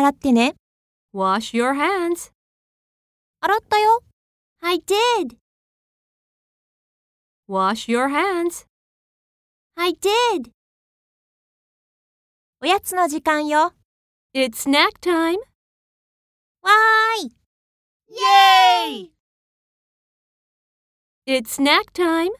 洗ってね。Wash your hands. 洗ったよ。I did. Wash your hands. I did. おやつの時間よ。It's snack time. わーい。Yay! It's snack time.